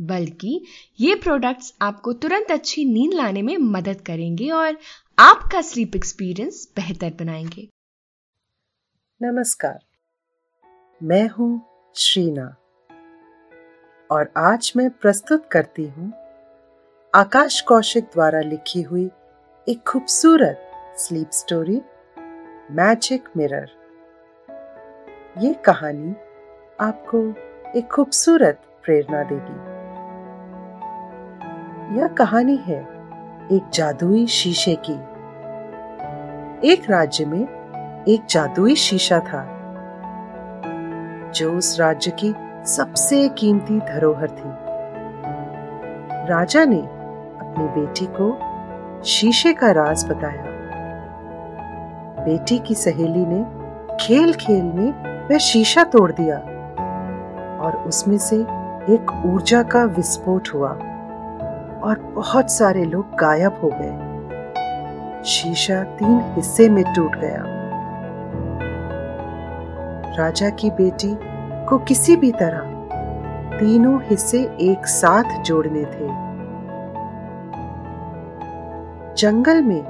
बल्कि ये प्रोडक्ट्स आपको तुरंत अच्छी नींद लाने में मदद करेंगे और आपका स्लीप एक्सपीरियंस बेहतर बनाएँगे। नमस्कार। मैं हूँ श्रीना और आज मैं प्रस्तुत करती हूँ आकाश कौशिक द्वारा लिखी हुई एक खूबसूरत स्लीप स्टोरी मैजिक मिरर ये कहानी आपको एक खूबसूरत प्रेरणा देगी। यह कहानी है एक जादुई शीशे की। एक राज्य में एक जादुई शीशा था, जो उस राज्य की सबसे कीमती धरोहर थी। राजा ने अपनी बेटी को शीशे का राज बताया। बेटी की सहेली ने खेल खेल में वह शीशा तोड़ दिया और उसमें से एक ऊर्जा का विस्फोट हुआ। और बहुत सारे लोग गायब हो गए। शीशा तीन हिस्से में टूट गया। राजा की बेटी को किसी भी तरह तीनों हिस्से एक साथ जोड़ने थे। जंगल में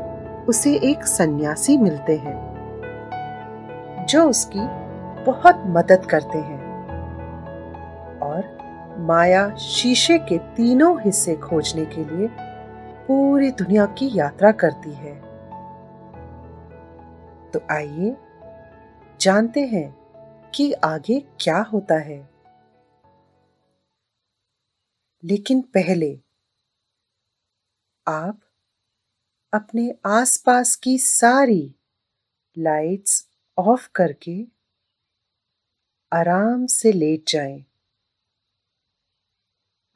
उसे एक सन्यासी मिलते हैं, जो उसकी बहुत मदद करते हैं। माया शीशे के तीनों हिस्से खोजने के लिए पूरी दुनिया की यात्रा करती है तो आइए, जानते हैं कि आगे क्या होता है लेकिन पहले, आप अपने आसपास की सारी लाइट्स ऑफ़ करके आराम से लेट जाएँ।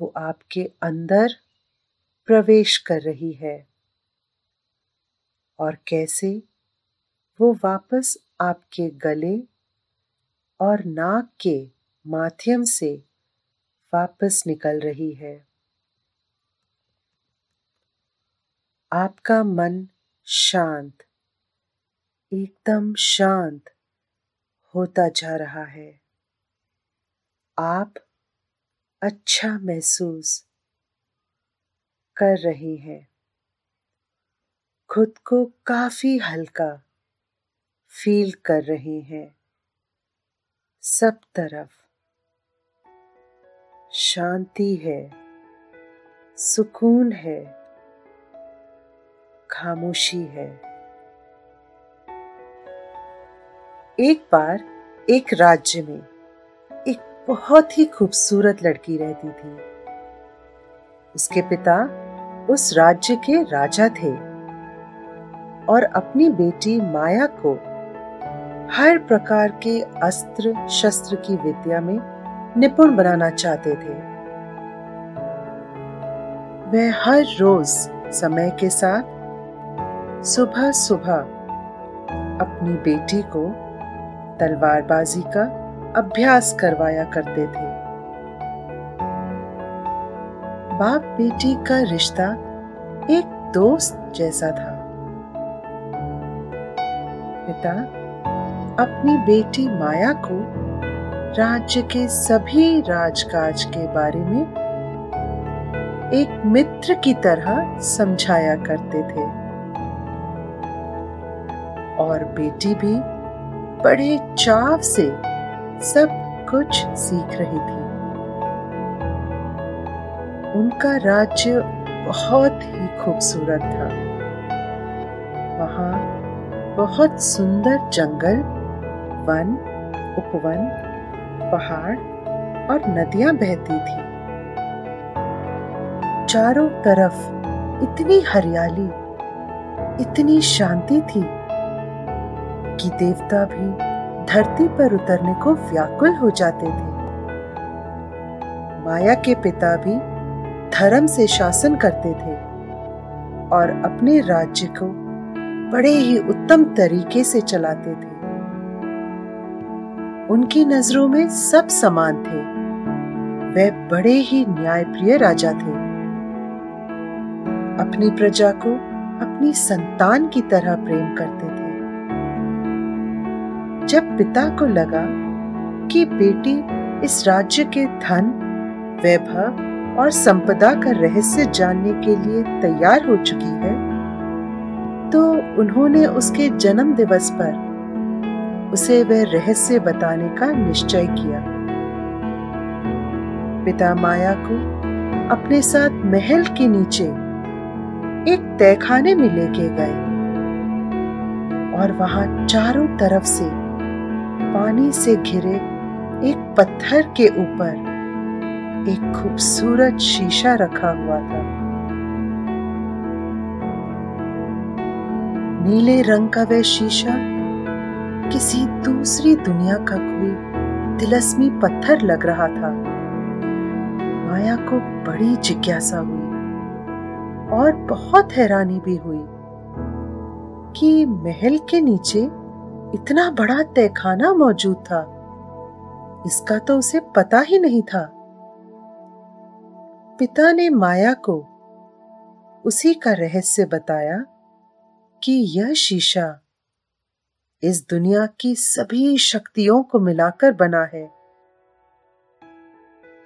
वो आपके अंदर प्रवेश कर रही है। और कैसे वो वापस आपके गले और नाक के माध्यम से वापस निकल रही है। आपका मन शांत, एकदम शांत होता जा रहा है। आप अच्छा महसूस कर रहे हैं। खुद को काफ़ी हल्का फील कर रहे हैं। सब तरफ़ शांति है, सुकून है, खामोशी है। एक बार एक राज्य में बहुत ही खूबसूरत लड़की रहती थी। उसके पिता उस राज्य के राजा थे और अपनी बेटी माया को हर प्रकार के अस्त्र, शस्त्र की विद्या में निपुण बनाना चाहते थे। वह हर रोज समय के साथ सुबह सुबह अपनी बेटी को तलवारबाजी का अभ्यास करवाया करते थे। बाप बेटी का रिश्ता एक दोस्त जैसा था। पिता अपनी बेटी माया को राज्य के सभी राजकाज के बारे में एक मित्र की तरह समझाया करते थे। और बेटी भी बड़े चाव से सब कुछ सीख रही थी। उनका राज्य बहुत ही खूबसूरत था। वहाँ बहुत सुंदर जंगल, वन, उपवन, पहाड़ और नदियाँ बहती थी। चारों तरफ़ इतनी हरियाली, इतनी शांति थी कि देवता भी धरती पर उतरने को व्याकुल हो जाते थे। माया के पिता भी धर्म से शासन करते थे और अपने राज्य को बड़े ही उत्तम तरीके से चलाते थे। उनकी नज़रों में सब समान थे। वह बड़े ही न्यायप्रिय राजा थे। अपनी प्रजा को अपनी संतान की तरह प्रेम करते थे। जब पिता को लगा कि बेटी इस राज्य के धन, वैभव और संपदा का रहस्य जानने के लिए तैयार हो चुकी है तो उन्होंने उसके जन्म दिवस पर उसे वह रहस्य बताने का निश्चय किया। पिता माया को अपने साथ महल के नीचे एक तहखाने में लेके गए और वहाँ चारों तरफ़ से पानी से घिरे एक पत्थर के ऊपर एक खूबसूरत शीशा रखा हुआ था। नीले रंग का वह शीशा किसी दूसरी दुनिया का कोई तिलस्मी पत्थर लग रहा था। माया को बड़ी जिज्ञासा हुई और बहुत हैरानी भी हुई कि महल के नीचे इतना बड़ा तहखाना मौजूद था। इसका तो उसे पता ही नहीं था। पिता ने माया को उसी का रहस्य बताया कि यह शीशा इस दुनिया की सभी शक्तियों को मिलाकर बना है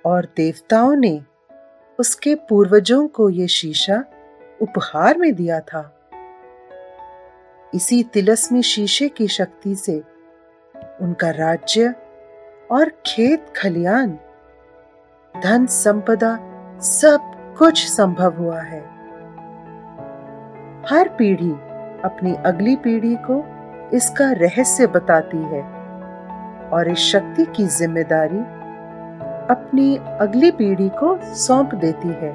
और देवताओं ने उसके पूर्वजों को यह शीशा उपहार में दिया था। इसी तिलस्मी शीशे की शक्ति से। उनका राज्य और खेत खलियान। धन संपदा सब कुछ संभव हुआ है। हर पीढ़ी अपनी अगली पीढ़ी को इसका रहस्य बताती है और इस शक्ति की ज़िम्मेदारी अपनी अगली पीढ़ी को सौंप देती है।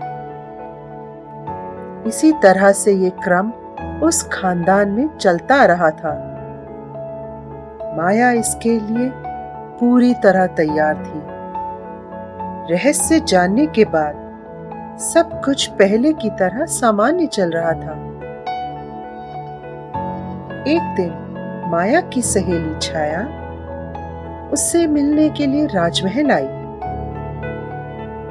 इसी तरह से ये क्रम उस खानदान में चलता रहा था। माया इसके लिए पूरी तरह तैयार थी। रहस्य जानने के बाद सब कुछ पहले की तरह सामान्य चल रहा था। एक दिन माया की सहेली छाया, उससे मिलने के लिए राजमहल आई।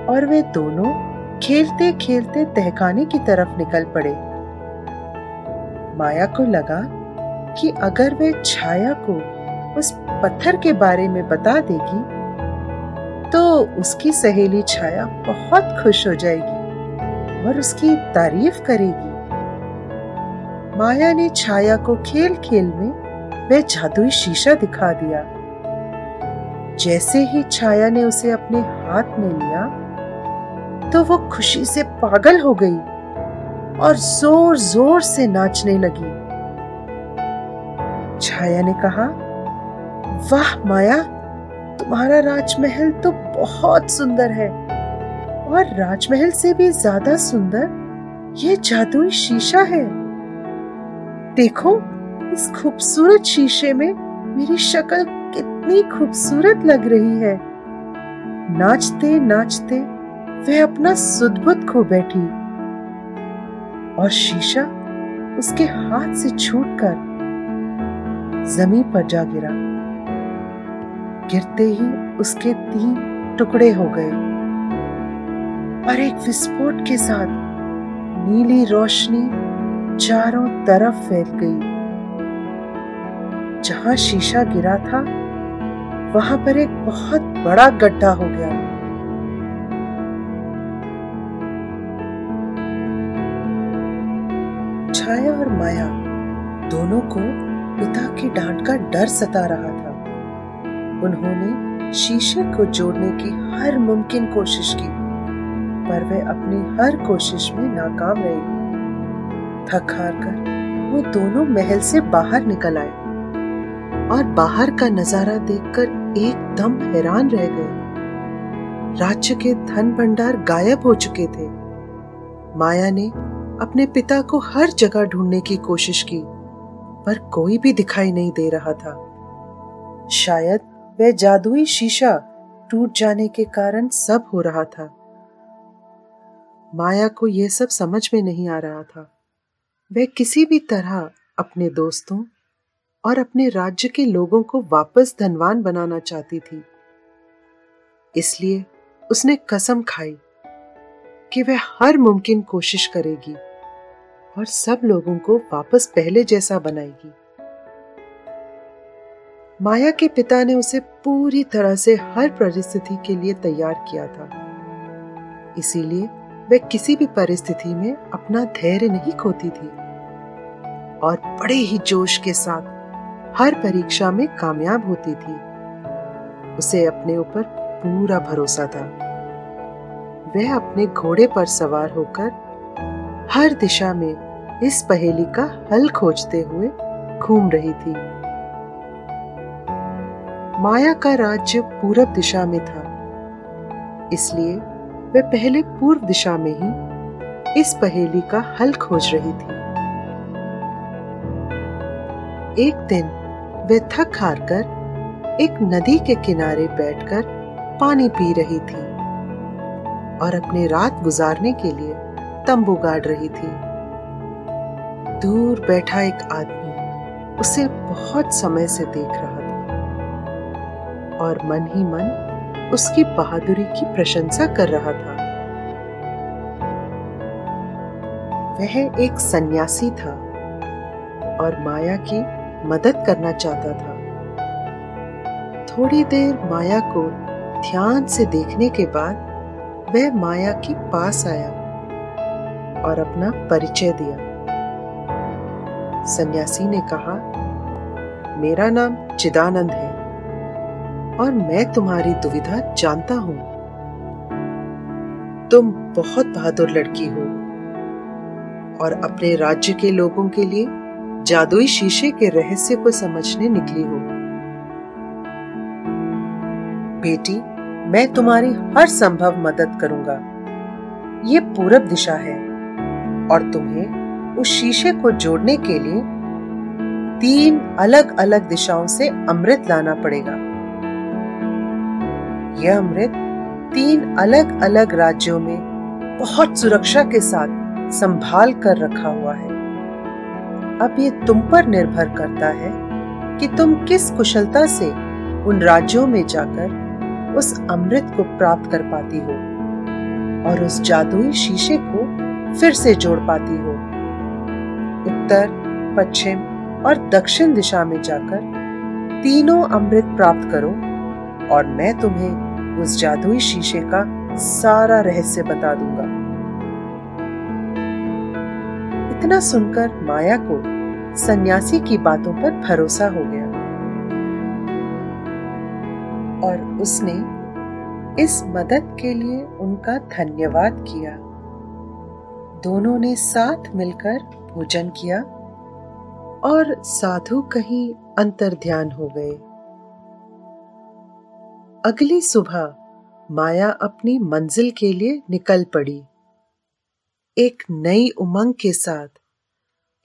और वे दोनों खेलते खेलते तहखाने की तरफ़ निकल पड़े। माया को लगा कि अगर वे छाया को उस पत्थर के बारे में बता देगी तो उसकी सहेली छाया बहुत खुश हो जाएगी और उसकी तारीफ़ करेगी। माया ने छाया को खेल खेल में वह जादुई शीशा दिखा दिया। जैसे ही छाया ने उसे अपने हाथ में लिया तो वो खुशी से पागल हो गई। और ज़ोर ज़ोर से नाचने लगी। छाया ने कहा, वाह माया, तुम्हारा राजमहल तो बहुत सुंदर है। और राजमहल से भी ज़्यादा सुंदर ये जादुई शीशा है। देखो, इस खूबसूरत शीशे में मेरी शक्ल कितनी खूबसूरत लग रही है। नाचते नाचते वह अपना सुदबुद खो बैठी। और शीशा उसके हाथ से छूटकर ज़मीन पर जा गिरा। गिरते ही उसके तीन टुकड़े हो गए और एक विस्फोट के साथ नीली रोशनी चारों तरफ़ फैल गई। जहाँ शीशा गिरा था, वहाँ पर एक बहुत बड़ा गड्ढा हो गया। दोनों को पिता की डांट का डर सता रहा था। उन्होंने शीशे को जोड़ने की हर मुमकिन कोशिश की, पर वे अपनी हर कोशिश में नाकाम रहे। थक हार कर वो दोनों महल से बाहर निकल आए और बाहर का नज़ारा देखकर एकदम हैरान रह गए। राज्य के धन भंडार गायब हो चुके थे। माया ने अपने पिता को हर जगह ढूँढने की कोशिश की। पर कोई भी दिखाई नहीं दे रहा था। शायद वह जादुई शीशा टूट जाने के कारण सब हो रहा था। माया को यह सब समझ में नहीं आ रहा था। वह किसी भी तरह अपने दोस्तों और अपने राज्य के लोगों को वापस धनवान बनाना चाहती थी। इसलिए उसने कसम खाई कि वह हर मुमकिन कोशिश करेगी। और सब लोगों को वापस पहले जैसा बनाएगी। माया के पिता ने उसे पूरी तरह से हर परिस्थिति के लिए तैयार किया था। इसीलिए वह किसी भी परिस्थिति में अपना धैर्य नहीं खोती थी। और बड़े ही जोश के साथ हर परीक्षा में कामयाब होती थी। उसे अपने ऊपर पूरा भरोसा था। वह अपने घोड़े पर सवार होकर हर दिशा में इस पहेली का हल खोजते हुए घूम रही थी। माया का राज्य पूरब दिशा में था, इसलिए वह पहले पूर्व दिशा में ही इस पहेली का हल खोज रही थी। एक दिन वे थक हार कर एक नदी के किनारे बैठकर पानी पी रही थी और अपने रात गुजारने के लिए तंबू गाड़ रही थी। दूर बैठा एक आदमी उसे बहुत समय से देख रहा था और मन ही मन उसकी बहादुरी की प्रशंसा कर रहा था। वह एक सन्यासी था और माया की मदद करना चाहता था। थोड़ी देर माया को ध्यान से देखने के बाद वह माया के पास आया। और अपना परिचय दिया। सन्यासी ने कहा, मेरा नाम चिदानंद है और मैं तुम्हारी दुविधा जानता हूँ। तुम बहुत बहादुर लड़की हो और अपने राज्य के लोगों के लिए जादुई शीशे के रहस्य को समझने निकली हो। बेटी, मैं तुम्हारी हर संभव मदद करूँगा। ये पूरब दिशा है। और तुम्हें उस शीशे को जोड़ने के लिए तीन अलग अलग दिशाओं से अमृत लाना पड़ेगा। यह अमृत तीन अलग अलग राज्यों में बहुत सुरक्षा के साथ संभाल कर रखा हुआ है। अब ये तुम पर निर्भर करता है कि तुम किस कुशलता से उन राज्यों में जाकर उस अमृत को प्राप्त कर पाती हो और उस जादुई शीशे को फिर से जोड़ पाती हो। उत्तर, पश्चिम और दक्षिण दिशा में जाकर तीनों अमृत प्राप्त करो और मैं तुम्हें उस जादुई शीशे का सारा रहस्य बता दूँगा। इतना सुनकर माया को सन्यासी की बातों पर भरोसा हो गया। और उसने इस मदद के लिए उनका धन्यवाद किया। दोनों ने साथ मिलकर भोजन किया और साधु कहीं अंतर ध्यान हो गए। अगली सुबह माया अपनी मंजिल के लिए निकल पड़ी। एक नई उमंग के साथ,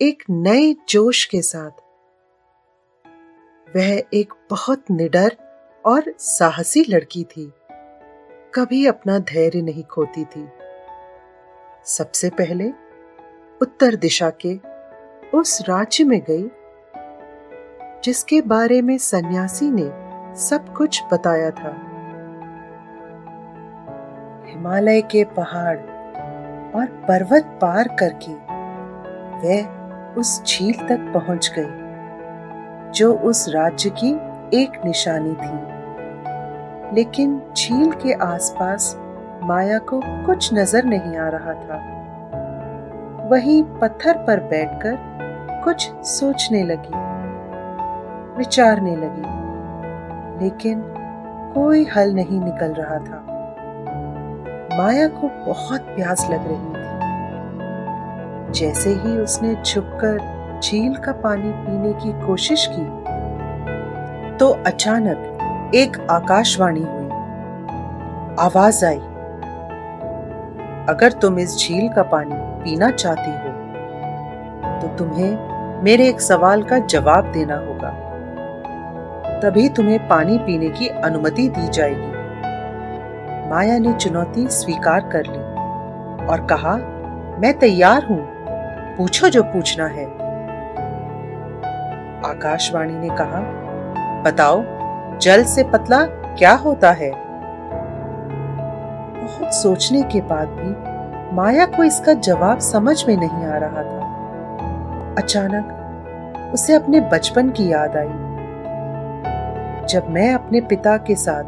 एक नए जोश के साथ, वह एक बहुत निडर और साहसी लड़की थी। कभी अपना धैर्य नहीं खोती थी। सबसे पहले उत्तर दिशा के उस राज्य में गई, जिसके बारे में सन्यासी ने सब कुछ बताया था। हिमालय के पहाड़ और पर्वत पार करके वह उस झील तक पहुँच गई, जो उस राज्य की एक निशानी थी। लेकिन झील के आसपास माया को कुछ नज़र नहीं आ रहा था। वहीं पत्थर पर बैठकर कुछ सोचने लगी, विचारने लगी, लेकिन कोई हल नहीं निकल रहा था। माया को बहुत प्यास लग रही थी। जैसे ही उसने छुपकर झील का पानी पीने की कोशिश की तो अचानक एक आकाशवाणी हुई। आवाज़ आई। अगर तुम इस झील का पानी पीना चाहती हो तो तुम्हें मेरे एक सवाल का जवाब देना होगा। तभी तुम्हें पानी पीने की अनुमति दी जाएगी। माया ने चुनौती स्वीकार कर ली और कहा, मैं तैयार हूँ। पूछो जो पूछना है। आकाशवाणी ने कहा, बताओ, जल से पतला क्या होता है? बहुत सोचने के बाद भी माया को इसका जवाब समझ में नहीं आ रहा था। अचानक उसे अपने बचपन की याद आई। जब मैं अपने पिता के साथ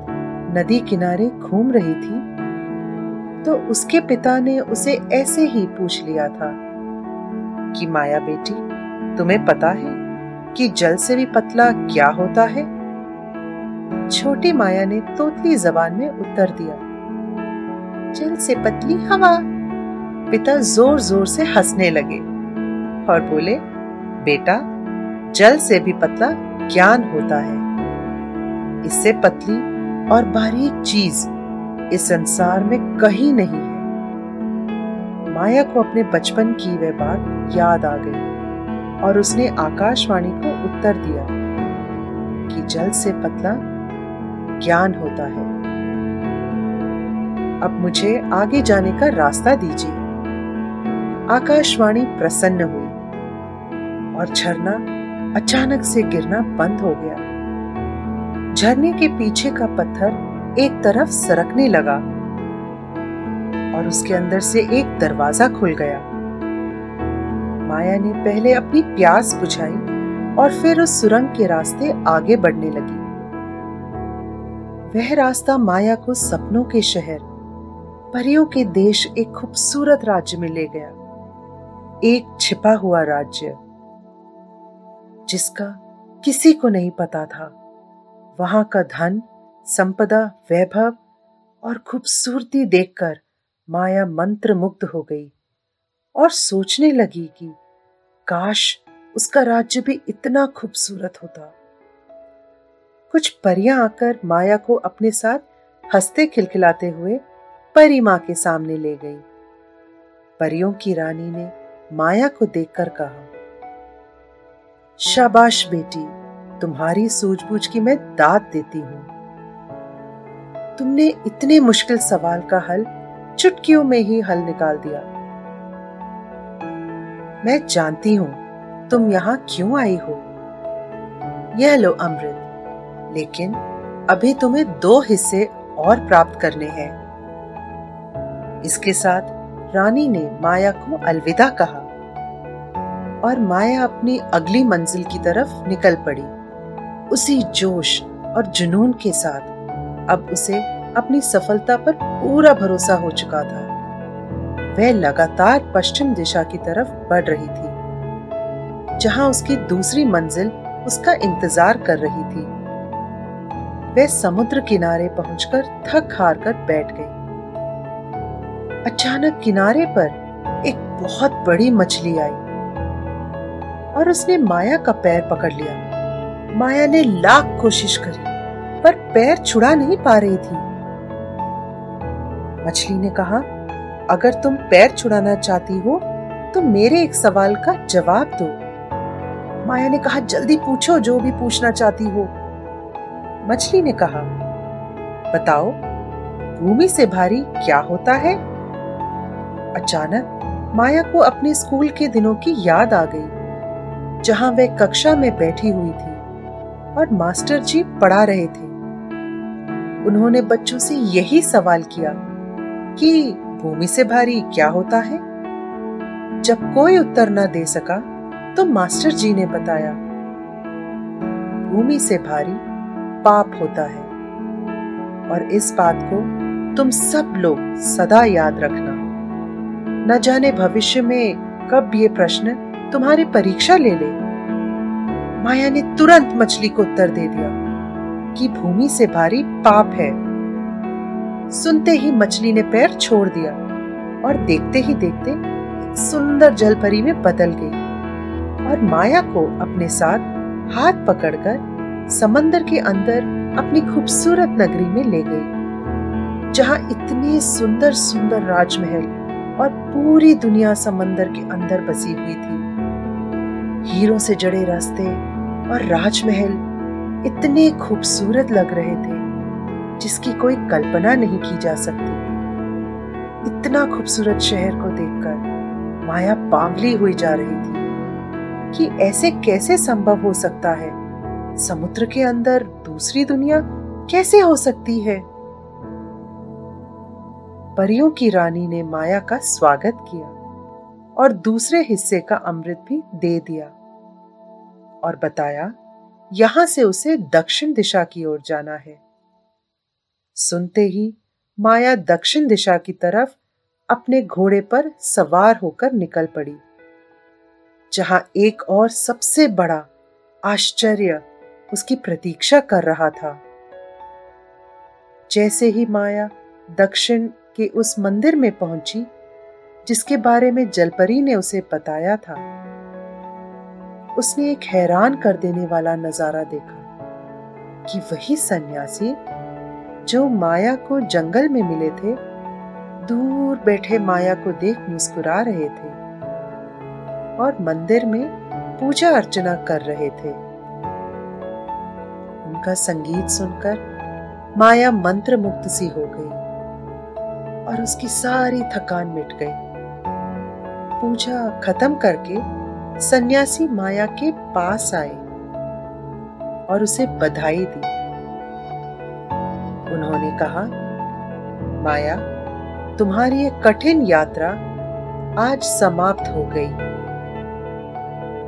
नदी किनारे घूम रही थी तो उसके पिता ने उसे ऐसे ही पूछ लिया था कि, माया बेटी, तुम्हें पता है कि जल से भी पतला क्या होता है? छोटी माया ने तोतली जबान में उत्तर दिया जल से पतली हवा। पिता ज़ोर ज़ोर से हंसने लगे और बोले, बेटा, जल से भी पतला ज्ञान होता है। इससे पतली और बारीक चीज़ इस संसार में कहीं नहीं है। माया को अपने बचपन की वह बात याद आ गई और उसने आकाशवाणी को उत्तर दिया कि जल से पतला ज्ञान होता है। अब मुझे आगे जाने का रास्ता दीजिए। आकाशवाणी प्रसन्न हुई और झरना अचानक से गिरना बंद हो गया। झरने के पीछे का पत्थर एक तरफ़ सरकने लगा और उसके अंदर से एक दरवाज़ा खुल गया। माया ने पहले अपनी प्यास बुझाई और फिर उस सुरंग के रास्ते आगे बढ़ने लगी। वह रास्ता माया को सपनों के शहर परियों के देश एक खूबसूरत राज्य में ले गया। एक छिपा हुआ राज्य, जिसका किसी को नहीं पता था। वहाँ का धन, संपदा, वैभव और खूबसूरती देखकर माया मंत्र मुग्ध हो गई और सोचने लगी कि काश उसका राज्य भी इतना खूबसूरत होता। कुछ परियाँ आकर माया को अपने साथ हँसते खिलखिलाते हुए परी माँ के सामने ले गई। परियों की रानी ने माया को देखकर कहा, शाबाश बेटी, तुम्हारी सूझबूझ की मैं दाद देती हूँ। तुमने इतने मुश्किल सवाल का हल चुटकियों में ही हल निकाल दिया। मैं जानती हूँ तुम यहाँ क्यों आई हो। यह लो अमृत, लेकिन अभी तुम्हें दो हिस्से और प्राप्त करने हैं। इसके साथ रानी ने माया को अलविदा कहा और माया अपनी अगली मंजिल की तरफ़ निकल पड़ी। उसी जोश और जुनून के साथ अब उसे अपनी सफलता पर पूरा भरोसा हो चुका था। वह लगातार पश्चिम दिशा की तरफ़ बढ़ रही थी, जहाँ उसकी दूसरी मंजिल उसका इंतज़ार कर रही थी। वह समुद्र किनारे पहुंचकर थक हार कर बैठ गई। अचानक किनारे पर एक बहुत बड़ी मछली आई और उसने माया का पैर पकड़ लिया। माया ने लाख कोशिश करी, पर पैर छुड़ा नहीं पा रही थी। मछली ने कहा, अगर तुम पैर छुड़ाना चाहती हो तो मेरे एक सवाल का जवाब दो। माया ने कहा, जल्दी पूछो, जो भी पूछना चाहती हो। मछली ने कहा, बताओ, भूमि से भारी क्या होता है? अचानक माया को अपने स्कूल के दिनों की याद आ गई, जहाँ वह कक्षा में बैठी हुई थी और मास्टर जी पढ़ा रहे थे। उन्होंने बच्चों से यही सवाल किया कि भूमि से भारी क्या होता है? जब कोई उत्तर न दे सका तो मास्टर जी ने बताया, भूमि से भारी पाप होता है और इस बात को तुम सब लोग सदा याद रखना। न जाने भविष्य में कब ये प्रश्न तुम्हारी परीक्षा ले ले। माया ने तुरंत मछली को उत्तर दे दिया कि भूमि से भारी पाप है। सुनते ही मछली ने पैर छोड़ दिया और देखते ही देखते सुंदर जलपरी में बदल गई और माया को अपने साथ हाथ पकड़कर समंदर के अंदर अपनी खूबसूरत नगरी में ले गई, जहाँ इतने सुंदर सुंदर राजमहल और पूरी दुनिया समंदर के अंदर बसी हुई थी। हीरों से जड़े रास्ते और राजमहल इतने खूबसूरत लग रहे थे, जिसकी कोई कल्पना नहीं की जा सकती। इतना खूबसूरत शहर को देखकर माया पागली हुई जा रही थी कि ऐसे कैसे संभव हो सकता है? समुद्र के अंदर दूसरी दुनिया कैसे हो सकती है? परियों की रानी ने माया का स्वागत किया और दूसरे हिस्से का अमृत भी दे दिया और बताया, यहाँ से उसे दक्षिण दिशा की ओर जाना है। सुनते ही माया दक्षिण दिशा की तरफ़ अपने घोड़े पर सवार होकर निकल पड़ी, जहाँ एक और सबसे बड़ा आश्चर्य उसकी प्रतीक्षा कर रहा था। जैसे ही माया दक्षिण के उस मंदिर में पहुँची, जिसके बारे में जलपरी ने उसे बताया था। उसने एक हैरान कर देने वाला नज़ारा देखा कि वही सन्यासी, जो माया को जंगल में मिले थे, दूर बैठे माया को देख मुस्कुरा रहे थे और मंदिर में पूजा अर्चना कर रहे थे। उनका संगीत सुनकर माया मंत्र मुक्त सी हो गई। और उसकी सारी थकान मिट गई। पूजा खत्म करके सन्यासी माया के पास आए और उसे बधाई दी। उन्होंने कहा, माया, तुम्हारी एक कठिन यात्रा आज समाप्त हो गई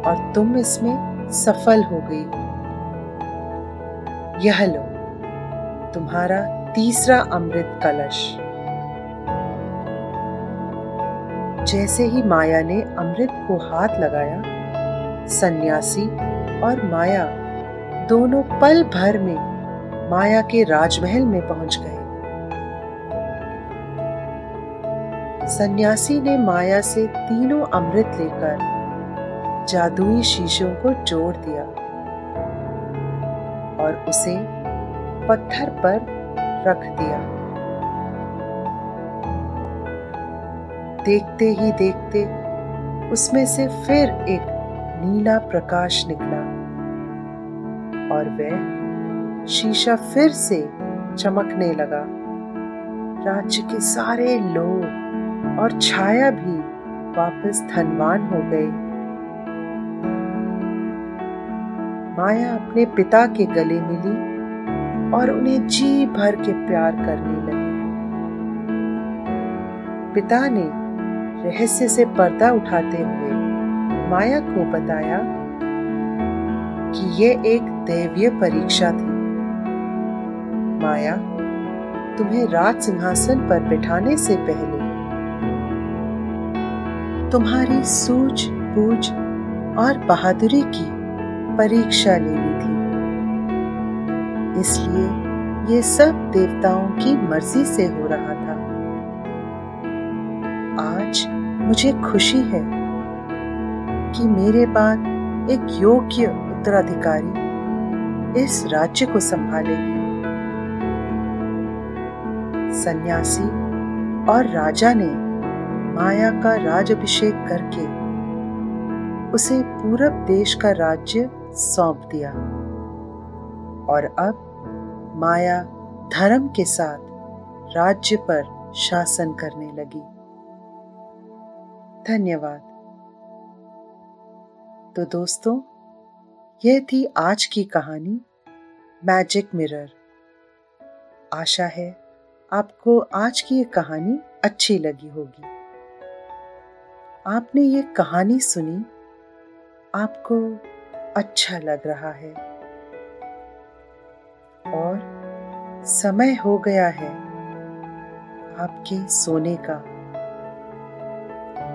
और तुम इसमें सफल हो गई। यह लो, तुम्हारा तीसरा अमृत कलश। जैसे ही माया ने अमृत को हाथ लगाया, सन्यासी और माया दोनों पल भर में माया के राजमहल में पहुँच गए। सन्यासी ने माया से तीनों अमृत लेकर जादुई शीशों को जोड़ दिया और उसे पत्थर पर रख दिया। देखते ही देखते उसमें से फिर एक नीला प्रकाश निकला और वह शीशा फिर से चमकने लगा। राज्य के सारे लोग और छाया भी वापस धनवान हो गए। माया अपने पिता के गले मिली और उन्हें जी भर के प्यार करने लगी। पिता ने रहस्य से पर्दा उठाते हुए माया को बताया कि ये एक दैवीय परीक्षा थी। माया, तुम्हें राज सिंहासन पर बिठाने से पहले तुम्हारी सूझ, बूझ और बहादुरी की परीक्षा लेनी थी। इसलिए ये सब देवताओं की मर्ज़ी से हो रहा था। मुझे खुशी है कि मेरे बाद एक योग्य उत्तराधिकारी इस राज्य को संभालेगी सन्यासी और राजा ने माया का राज अभिषेक करके उसे पूरब देश का राज्य सौंप दिया और अब माया धर्म के साथ राज्य पर शासन करने लगी। धन्यवाद। तो दोस्तों, यह थी आज की कहानी मैजिक मिरर आशा है आपको आज की ये कहानी अच्छी लगी होगी। आपने ये कहानी सुनी, आपको अच्छा लग रहा है। और समय हो गया है आपके सोने का।